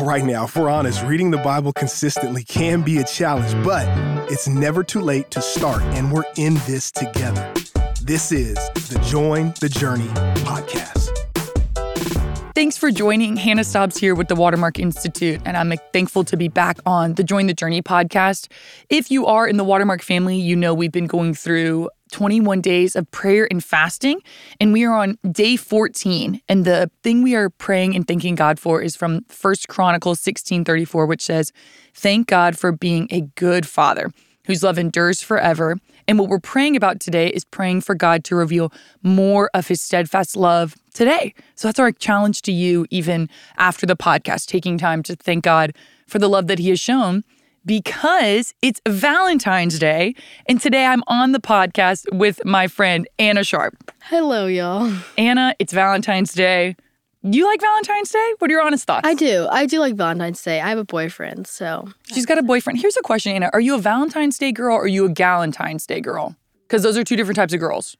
All right, now, if we're honest, reading the Bible consistently can be a challenge, but it's never too late to start, and we're in this together. This is the Join the Journey podcast. Thanks for joining. Hannah Staubs here with the Watermark Institute, and I'm thankful to be back on the Join the Journey podcast. If you are in the Watermark family, you know we've been going through 21 days of prayer and fasting, and we are on day 14. And the thing we are praying and thanking God for is from First Chronicles 16:34, which says, "Thank God for being a good father." Whose love endures forever. And what we're praying about today is praying for God to reveal more of his steadfast love today. So that's our challenge to you, even after the podcast, taking time to thank God for the love that he has shown because it's Valentine's Day. And today I'm on the podcast with my friend Anna Sharpe. Hello, y'all. Anna, it's Valentine's Day. You like Valentine's Day? What are your honest thoughts? I do. I do like Valentine's Day. I have a boyfriend, so. She's got a boyfriend. Here's a question, Anna. Are you a Valentine's Day girl or are you a Galentine's Day girl? Because those are two different types of girls.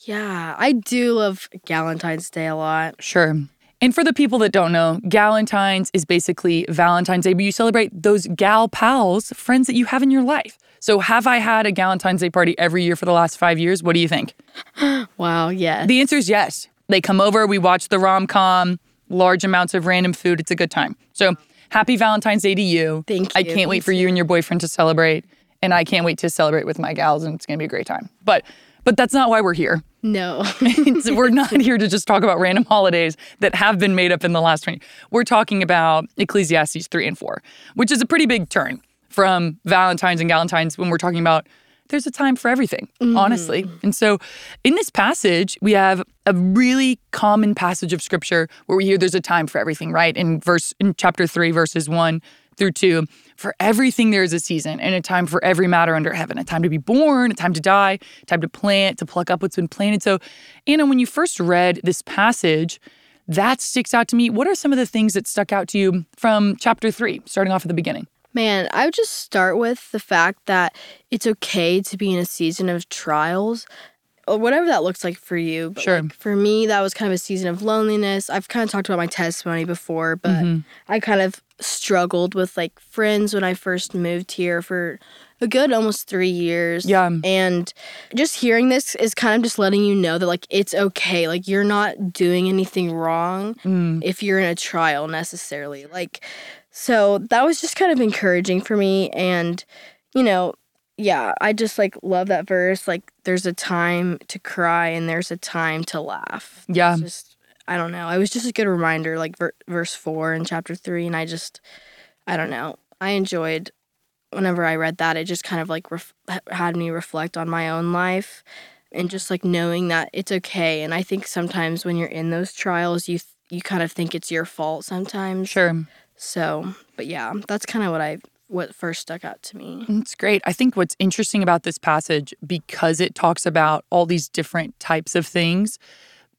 Yeah, I do love Galentine's Day a lot. Sure. And for the people that don't know, Galentine's is basically Valentine's Day, but you celebrate those gal pals, friends that you have in your life. So, have I had a Galentine's Day party every year for the last five years? What do you think? wow, yes. The answer is yes. They come over, we watch the rom com, large amounts of random food. It's a good time. So, happy Valentine's Day to you. Thank you. I can't wait for you and your boyfriend to celebrate. And I can't wait to celebrate with my gals, and it's gonna be a great time. But but that's not why we're here. No. we're not here to just talk about random holidays that have been made up in the last 20. We're talking about Ecclesiastes 3 and 4, which is a pretty big turn from Valentine's and Galentine's when we're talking about there's a time for everything, mm. honestly. And so in this passage, we have a really common passage of scripture where we hear there's a time for everything, right? In verse in chapter 3 verses 1 through 2, for everything there is a season and a time for every matter under heaven, a time to be born, a time to die, a time to plant, to pluck up what's been planted. So, Anna, when you first read this passage, that sticks out to me. What are some of the things that stuck out to you from chapter 3, starting off at the beginning? Man, I would just start with the fact that it's okay to be in a season of trials or whatever that looks like for you. But sure. Like for me, that was kind of a season of loneliness. I've kind of talked about my testimony before, but mm-hmm. I kind of struggled with like friends when I first moved here for a good almost three years. Yeah. And just hearing this is kind of just letting you know that like it's okay. Like you're not doing anything wrong mm. if you're in a trial necessarily. Like, so that was just kind of encouraging for me. And, you know, yeah, I just like love that verse. Like, there's a time to cry and there's a time to laugh. Yeah. It's just, I don't know. It was just a good reminder, like ver- verse four in chapter three. And I just, I don't know. I enjoyed whenever I read that. It just kind of like ref- had me reflect on my own life and just like knowing that it's okay. And I think sometimes when you're in those trials, you, th- you kind of think it's your fault sometimes. Sure. So, but yeah, that's kind of what I what first stuck out to me. It's great. I think what's interesting about this passage, because it talks about all these different types of things,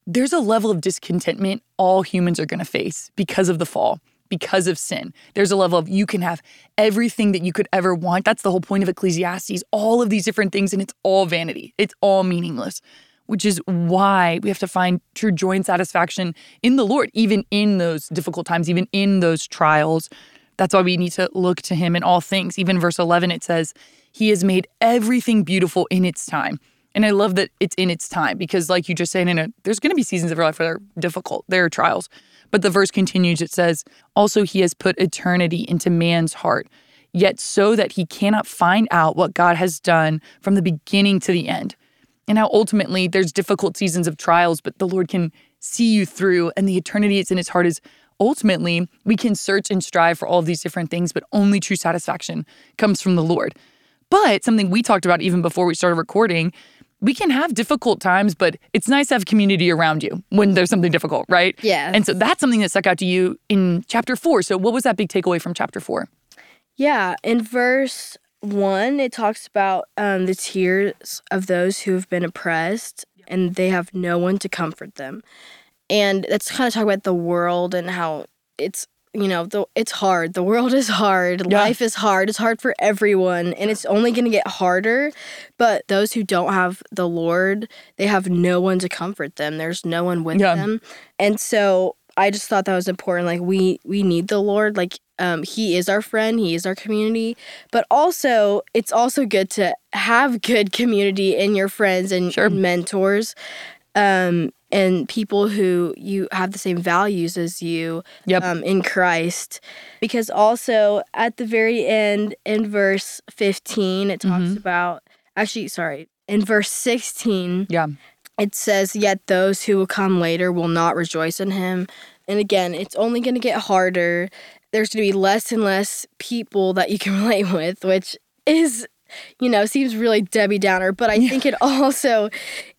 there's a level of discontentment all humans are going to face because of the fall, because of sin. There's a level of you can have everything that you could ever want. That's the whole point of Ecclesiastes, all of these different things, and it's all vanity, it's all meaningless. Which is why we have to find true joy and satisfaction in the Lord, even in those difficult times, even in those trials. That's why we need to look to him in all things. Even verse 11, it says, He has made everything beautiful in its time. And I love that it's in its time because, like you just said, in a, there's going to be seasons of our life that are difficult. There are trials. But the verse continues. It says, Also, he has put eternity into man's heart, yet so that he cannot find out what God has done from the beginning to the end. And how ultimately there's difficult seasons of trials, but the Lord can see you through, and the eternity it's in his heart is ultimately we can search and strive for all these different things, but only true satisfaction comes from the Lord. But something we talked about even before we started recording, we can have difficult times, but it's nice to have community around you when there's something difficult, right? Yeah. And so that's something that stuck out to you in chapter four. So, what was that big takeaway from chapter four? Yeah. In verse one, it talks about um, the tears of those who have been oppressed and they have no one to comfort them and that's kind of talk about the world and how it's you know the, it's hard the world is hard yeah. life is hard it's hard for everyone and it's only going to get harder but those who don't have the lord they have no one to comfort them there's no one with yeah. them and so I just thought that was important. Like we we need the Lord. Like um, He is our friend. He is our community. But also, it's also good to have good community in your friends and Sure. mentors, um, and people who you have the same values as you Yep. um, in Christ. Because also at the very end, in verse fifteen, it talks Mhm. about. Actually, sorry, in verse sixteen yeah. it says, Yet those who will come later will not rejoice in him. And again, it's only going to get harder. There's going to be less and less people that you can relate with, which is, you know, seems really Debbie Downer. But I Yeah. think it also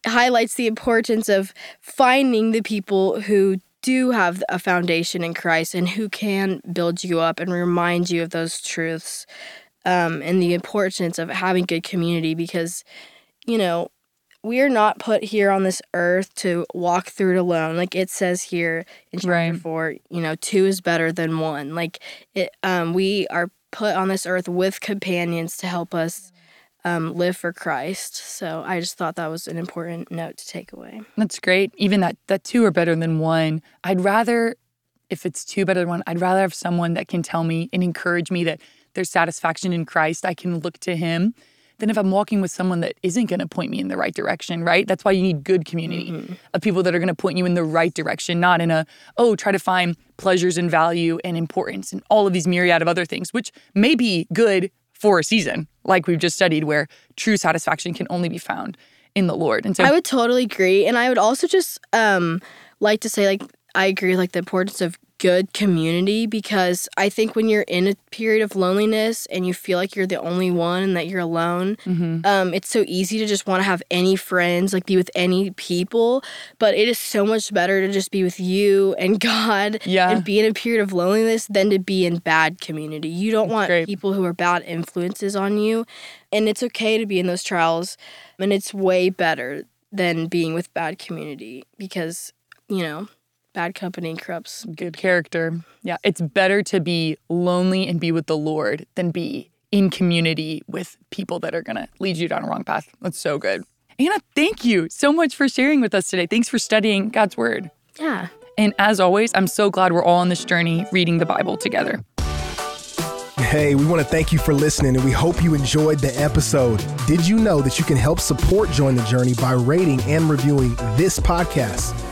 highlights the importance of finding the people who do have a foundation in Christ and who can build you up and remind you of those truths um, and the importance of having good community because, you know, we are not put here on this earth to walk through it alone. Like it says here in chapter Right. four, you know, two is better than one. Like it, um, we are put on this earth with companions to help us um, live for Christ. So I just thought that was an important note to take away. That's great. Even that that two are better than one. I'd rather, if it's two better than one, I'd rather have someone that can tell me and encourage me that there's satisfaction in Christ. I can look to Him. Than if I'm walking with someone that isn't going to point me in the right direction, right? That's why you need good community of people that are going to point you in the right direction, not in a, oh, try to find pleasures and value and importance and all of these myriad of other things, which may be good for a season, like we've just studied, where true satisfaction can only be found in the Lord. And so I would totally agree, and I would also just um, like to say, like, I agree with like the importance of good community because I think when you're in a period of loneliness and you feel like you're the only one and that you're alone, Mhm. um, it's so easy to just want to have any friends, like be with any people. But it is so much better to just be with you and God Yeah. and be in a period of loneliness than to be in bad community. You don't want great. people who are bad influences on you. And it's okay to be in those trials. And it's way better than being with bad community because, you know, bad company corrupts. good character. Yeah, it's better to be lonely and be with the Lord than be in community with people that are going to lead you down a wrong path. That's so good. Anna, thank you so much for sharing with us today. Thanks for studying God's word. Yeah. And as always, I'm so glad we're all on this journey reading the Bible together. Hey, we want to thank you for listening and we hope you enjoyed the episode. Did you know that you can help support Join the Journey by rating and reviewing this podcast?